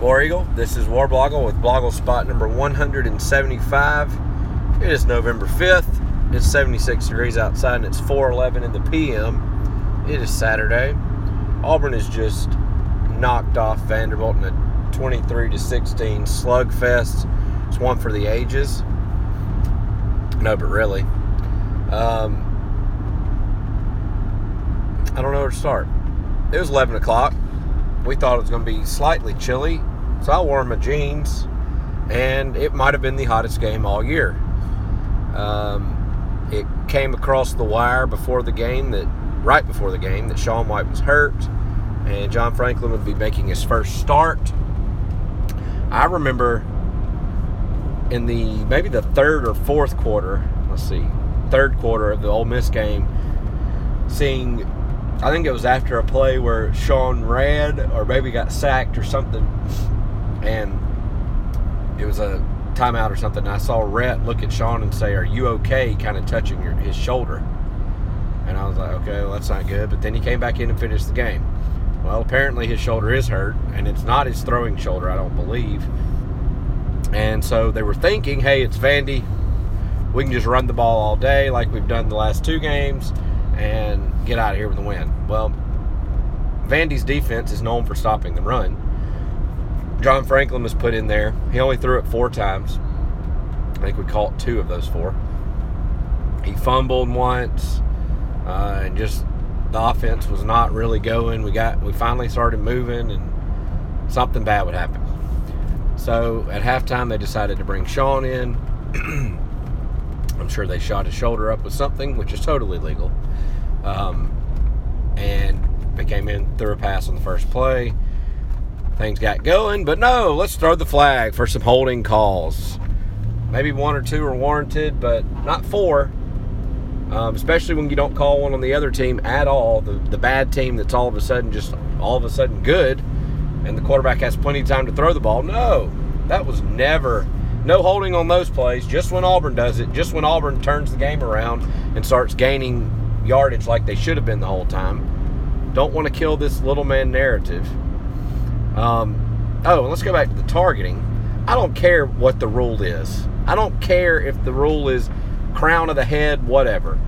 War Eagle. This is War Blogle with Blogle spot number 175. It is November 5th. It's 76 degrees outside and it's 4:11 in the p.m. It is Saturday. Auburn has just knocked off Vanderbilt in a 23 to 16 slugfest. It's one for the ages. No, but really, um, I don't know where to start. It was 11 o'clock. We thought it was going to be slightly chilly, so I wore my jeans, and it might have been the hottest game all year. Um, it came across the wire before the game that, right before the game, that Sean White was hurt, and John Franklin would be making his first start. I remember in the maybe the third or fourth quarter, let's see, third quarter of the Ole Miss game, seeing I think it was after a play where Sean ran or maybe got sacked or something, and it was a timeout or something. I saw Rhett look at Sean and say, "Are you okay?" Kind of touching your, his shoulder, and I was like, "Okay, well that's not good." But then he came back in and finished the game. Well, apparently his shoulder is hurt, and it's not his throwing shoulder, I don't believe. And so they were thinking, "Hey, it's Vandy. We can just run the ball all day like we've done the last two games." And get out of here with a win. Well, Vandy's defense is known for stopping the run. John Franklin was put in there. He only threw it four times. I think we caught two of those four. He fumbled once, uh, and just the offense was not really going. We got we finally started moving, and something bad would happen. So at halftime, they decided to bring Sean in. I'm sure they shot his shoulder up with something, which is totally legal. Um, and they came in, threw a pass on the first play. Things got going, but no, let's throw the flag for some holding calls. Maybe one or two are warranted, but not four. Um, especially when you don't call one on the other team at all. The, the bad team that's all of a sudden just all of a sudden good, and the quarterback has plenty of time to throw the ball. No, that was never no holding on those plays. Just when Auburn does it, just when Auburn turns the game around and starts gaining yardage like they should have been the whole time. Don't want to kill this little man narrative. Um, oh, let's go back to the targeting. I don't care what the rule is. I don't care if the rule is crown of the head, whatever.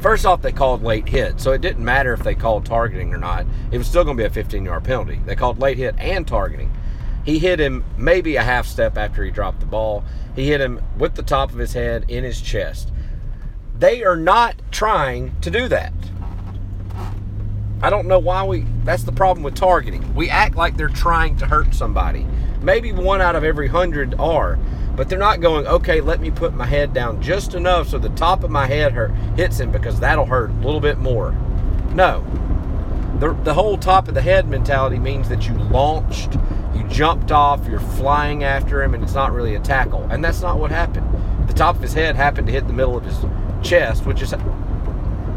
First off, they called late hit, so it didn't matter if they called targeting or not. It was still going to be a 15 yard penalty. They called late hit and targeting. He hit him maybe a half step after he dropped the ball. He hit him with the top of his head in his chest. They are not trying to do that. I don't know why we. That's the problem with targeting. We act like they're trying to hurt somebody. Maybe one out of every hundred are, but they're not going, okay, let me put my head down just enough so the top of my head hurt, hits him because that'll hurt a little bit more. No. The, the whole top of the head mentality means that you launched, you jumped off, you're flying after him, and it's not really a tackle. And that's not what happened. The top of his head happened to hit the middle of his chest, which is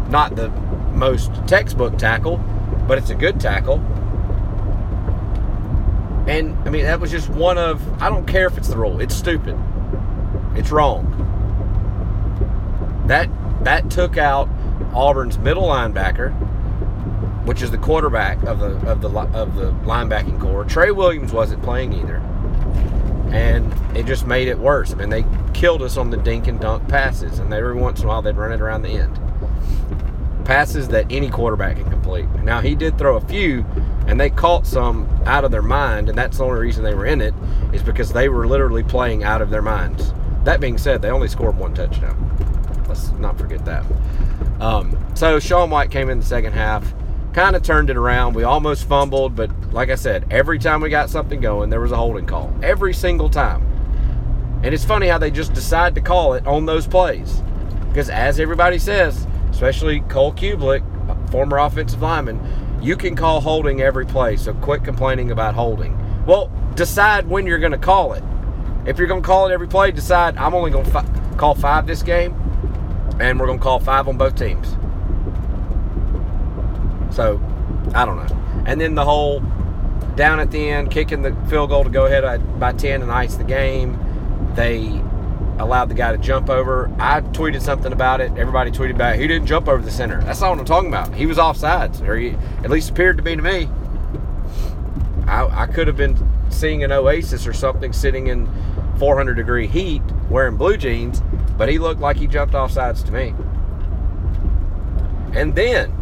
not the most textbook tackle, but it's a good tackle. And I mean, that was just one of, I don't care if it's the rule, it's stupid. It's wrong. That that took out Auburn's middle linebacker, which is the quarterback of the of the of the linebacking core. Trey Williams wasn't playing either, and it just made it worse. I mean, they killed us on the dink and dunk passes, and every once in a while they'd run it around the end. Passes that any quarterback can complete. Now he did throw a few, and they caught some out of their mind, and that's the only reason they were in it is because they were literally playing out of their minds. That being said, they only scored one touchdown. Let's not forget that. Um, so Sean White came in the second half, kind of turned it around. We almost fumbled, but like I said, every time we got something going, there was a holding call. Every single time. And it's funny how they just decide to call it on those plays. Because as everybody says, especially Cole Cubelic, former offensive lineman, you can call holding every play. So quit complaining about holding. Well, decide when you're going to call it. If you're going to call it every play, decide I'm only going to fi- call five this game, and we're going to call five on both teams. So, I don't know. And then the whole down at the end, kicking the field goal to go ahead by 10 and ice the game they allowed the guy to jump over. I tweeted something about it. Everybody tweeted back. He didn't jump over the center. That's not what I'm talking about. He was offsides, or he at least appeared to be to me. I, I, could have been seeing an Oasis or something sitting in 400 degree heat wearing blue jeans, but he looked like he jumped off sides to me. And then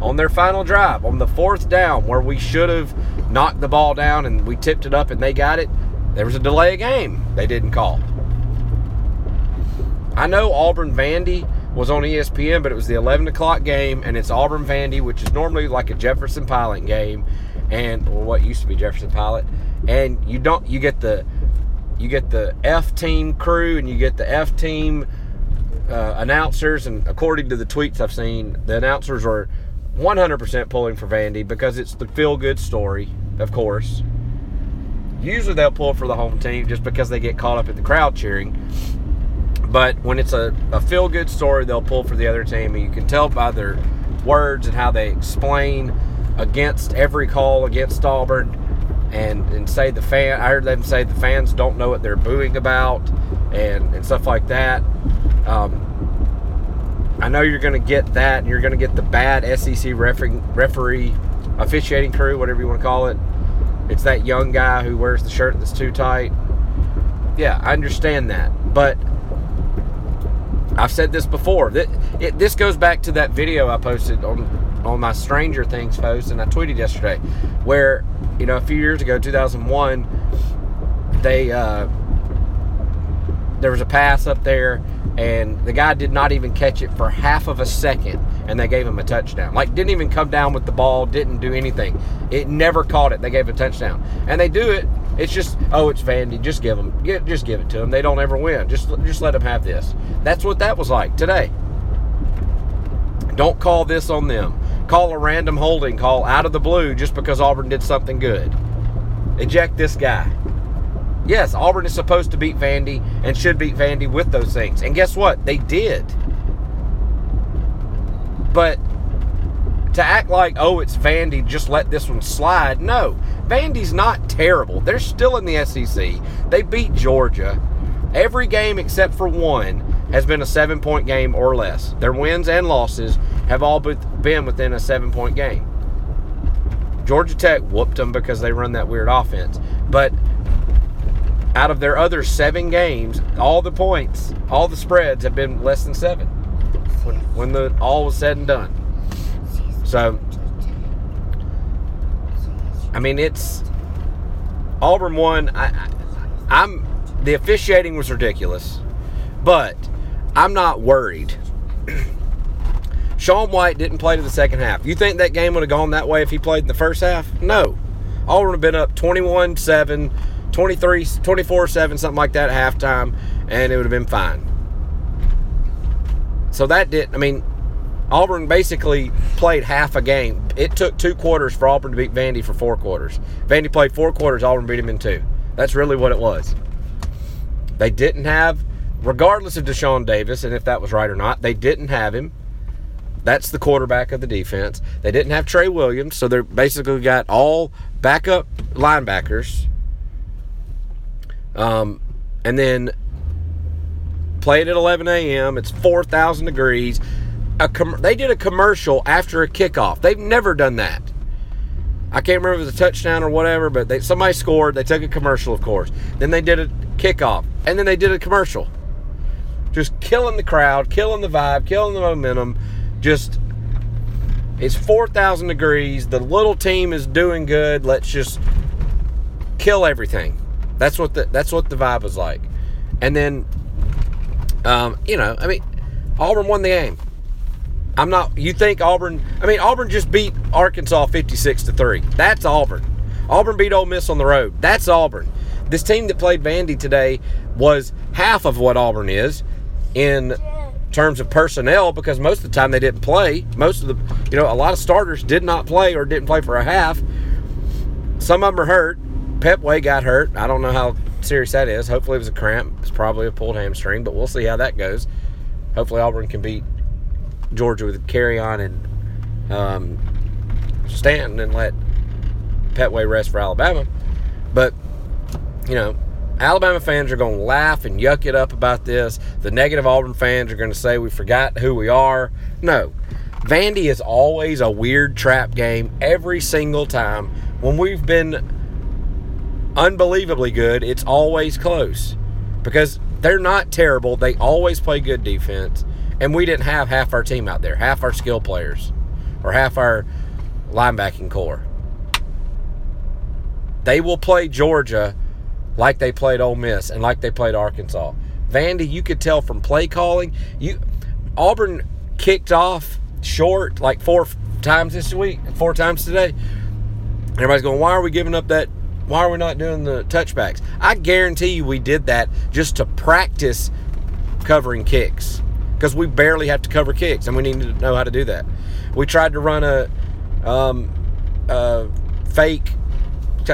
on their final drive, on the fourth down, where we should have knocked the ball down and we tipped it up and they got it, there was a delay of game they didn't call. I know Auburn Vandy was on ESPN, but it was the 11 o'clock game, and it's Auburn Vandy, which is normally like a Jefferson Pilot game, and or what used to be Jefferson Pilot, and you don't you get the you get the F team crew and you get the F team uh, announcers, and according to the tweets I've seen, the announcers are 100% pulling for Vandy because it's the feel good story, of course. Usually they'll pull for the home team just because they get caught up in the crowd cheering. But when it's a, a feel good story, they'll pull for the other team. And you can tell by their words and how they explain against every call against Auburn and, and say the fan, I heard them say the fans don't know what they're booing about and, and stuff like that. Um, I know you're going to get that, and you're going to get the bad SEC referee, referee officiating crew, whatever you want to call it. It's that young guy who wears the shirt that's too tight. Yeah, I understand that, but I've said this before. That it, this goes back to that video I posted on on my Stranger Things post, and I tweeted yesterday, where you know a few years ago, 2001, they uh, there was a pass up there and the guy did not even catch it for half of a second and they gave him a touchdown. Like didn't even come down with the ball didn't do anything. It never caught it. They gave a touchdown. And they do it. It's just oh it's vandy. Just give them get, just give it to them they don't ever win. Just just let them have this. That's what that was like today. Don't call this on them. Call a random holding call out of the blue just because auburn did something good. Eject this guy Yes, Auburn is supposed to beat Vandy and should beat Vandy with those things. And guess what? They did. But to act like, oh, it's Vandy, just let this one slide. No, Vandy's not terrible. They're still in the SEC. They beat Georgia. Every game except for one has been a seven point game or less. Their wins and losses have all been within a seven point game. Georgia Tech whooped them because they run that weird offense. But out of their other seven games, all the points, all the spreads have been less than seven when, when the all was said and done. So, I mean, it's Auburn won. I, I'm the officiating was ridiculous, but I'm not worried. Sean White didn't play to the second half. You think that game would have gone that way if he played in the first half? No. Auburn would have been up 21 7 23, 24 7, something like that at halftime, and it would have been fine. So that did, I mean, Auburn basically played half a game. It took two quarters for Auburn to beat Vandy for four quarters. Vandy played four quarters, Auburn beat him in two. That's really what it was. They didn't have, regardless of Deshaun Davis and if that was right or not, they didn't have him. That's the quarterback of the defense. They didn't have Trey Williams, so they're basically got all backup linebackers um, and then play it at 11 a.m. It's 4,000 degrees. Com- they did a commercial after a kickoff. They've never done that. I can't remember if it was a touchdown or whatever, but they, somebody scored. They took a commercial, of course. Then they did a kickoff, and then they did a commercial. Just killing the crowd, killing the vibe, killing the momentum. Just it's 4,000 degrees. The little team is doing good. Let's just kill everything. That's what the that's what the vibe was like. And then, um, you know, I mean, Auburn won the game. I'm not. You think Auburn? I mean, Auburn just beat Arkansas 56 to three. That's Auburn. Auburn beat Ole Miss on the road. That's Auburn. This team that played Vandy today was half of what Auburn is in terms of personnel because most of the time they didn't play. Most of the, you know, a lot of starters did not play or didn't play for a half. Some of them are hurt. Way got hurt. I don't know how serious that is. Hopefully it was a cramp. It's probably a pulled hamstring, but we'll see how that goes. Hopefully Auburn can beat Georgia with Kerryon and um, Stanton and let Pettway rest for Alabama. But, you know, Alabama fans are going to laugh and yuck it up about this. The negative Auburn fans are going to say we forgot who we are. No. Vandy is always a weird trap game every single time. When we've been unbelievably good, it's always close because they're not terrible. They always play good defense, and we didn't have half our team out there, half our skill players, or half our linebacking core. They will play Georgia like they played Ole Miss and like they played Arkansas. Vandy, you could tell from play calling. You Auburn kicked off short like four times this week, four times today. Everybody's going, why are we giving up that? Why are we not doing the touchbacks? I guarantee you we did that just to practice covering kicks because we barely have to cover kicks and we need to know how to do that. We tried to run a, um, a fake,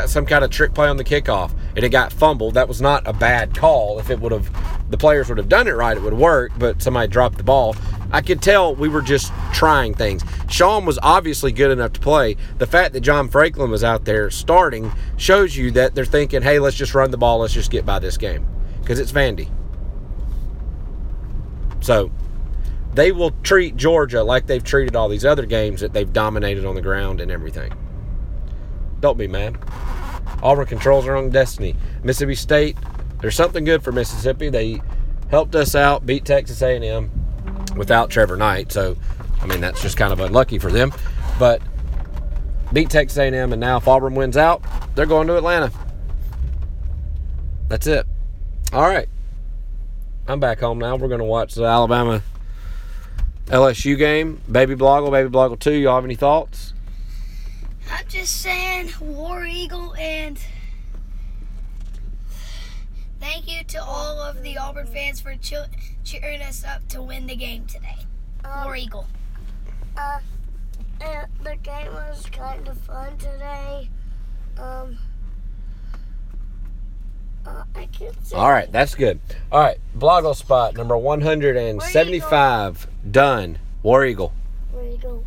some kind of trick play on the kickoff and it got fumbled. That was not a bad call. If it would have, the players would have done it right, it would work, but somebody dropped the ball. I could tell we were just trying things. Sean was obviously good enough to play. The fact that John Franklin was out there starting shows you that they're thinking, hey, let's just run the ball, let's just get by this game. Because it's Vandy. So they will treat Georgia like they've treated all these other games that they've dominated on the ground and everything. Don't be mad. Auburn controls their own destiny. Mississippi State, there's something good for Mississippi. They helped us out, beat Texas A&M without Trevor Knight. So, I mean, that's just kind of unlucky for them. But beat Texas A&M, and now if Auburn wins out, they're going to Atlanta. That's it. All right. I'm back home now. We're going to watch the Alabama LSU game. Baby Blogle, Baby Blogle 2. Y'all have any thoughts? I'm just saying, War Eagle, and thank you to all of the Auburn fans for cheering us up to win the game today. Um, War Eagle. Uh, the game was kind of fun today. Um, uh, I can't all right, that's good. All right, Blogle spot number 175 done. War Eagle. War Eagle.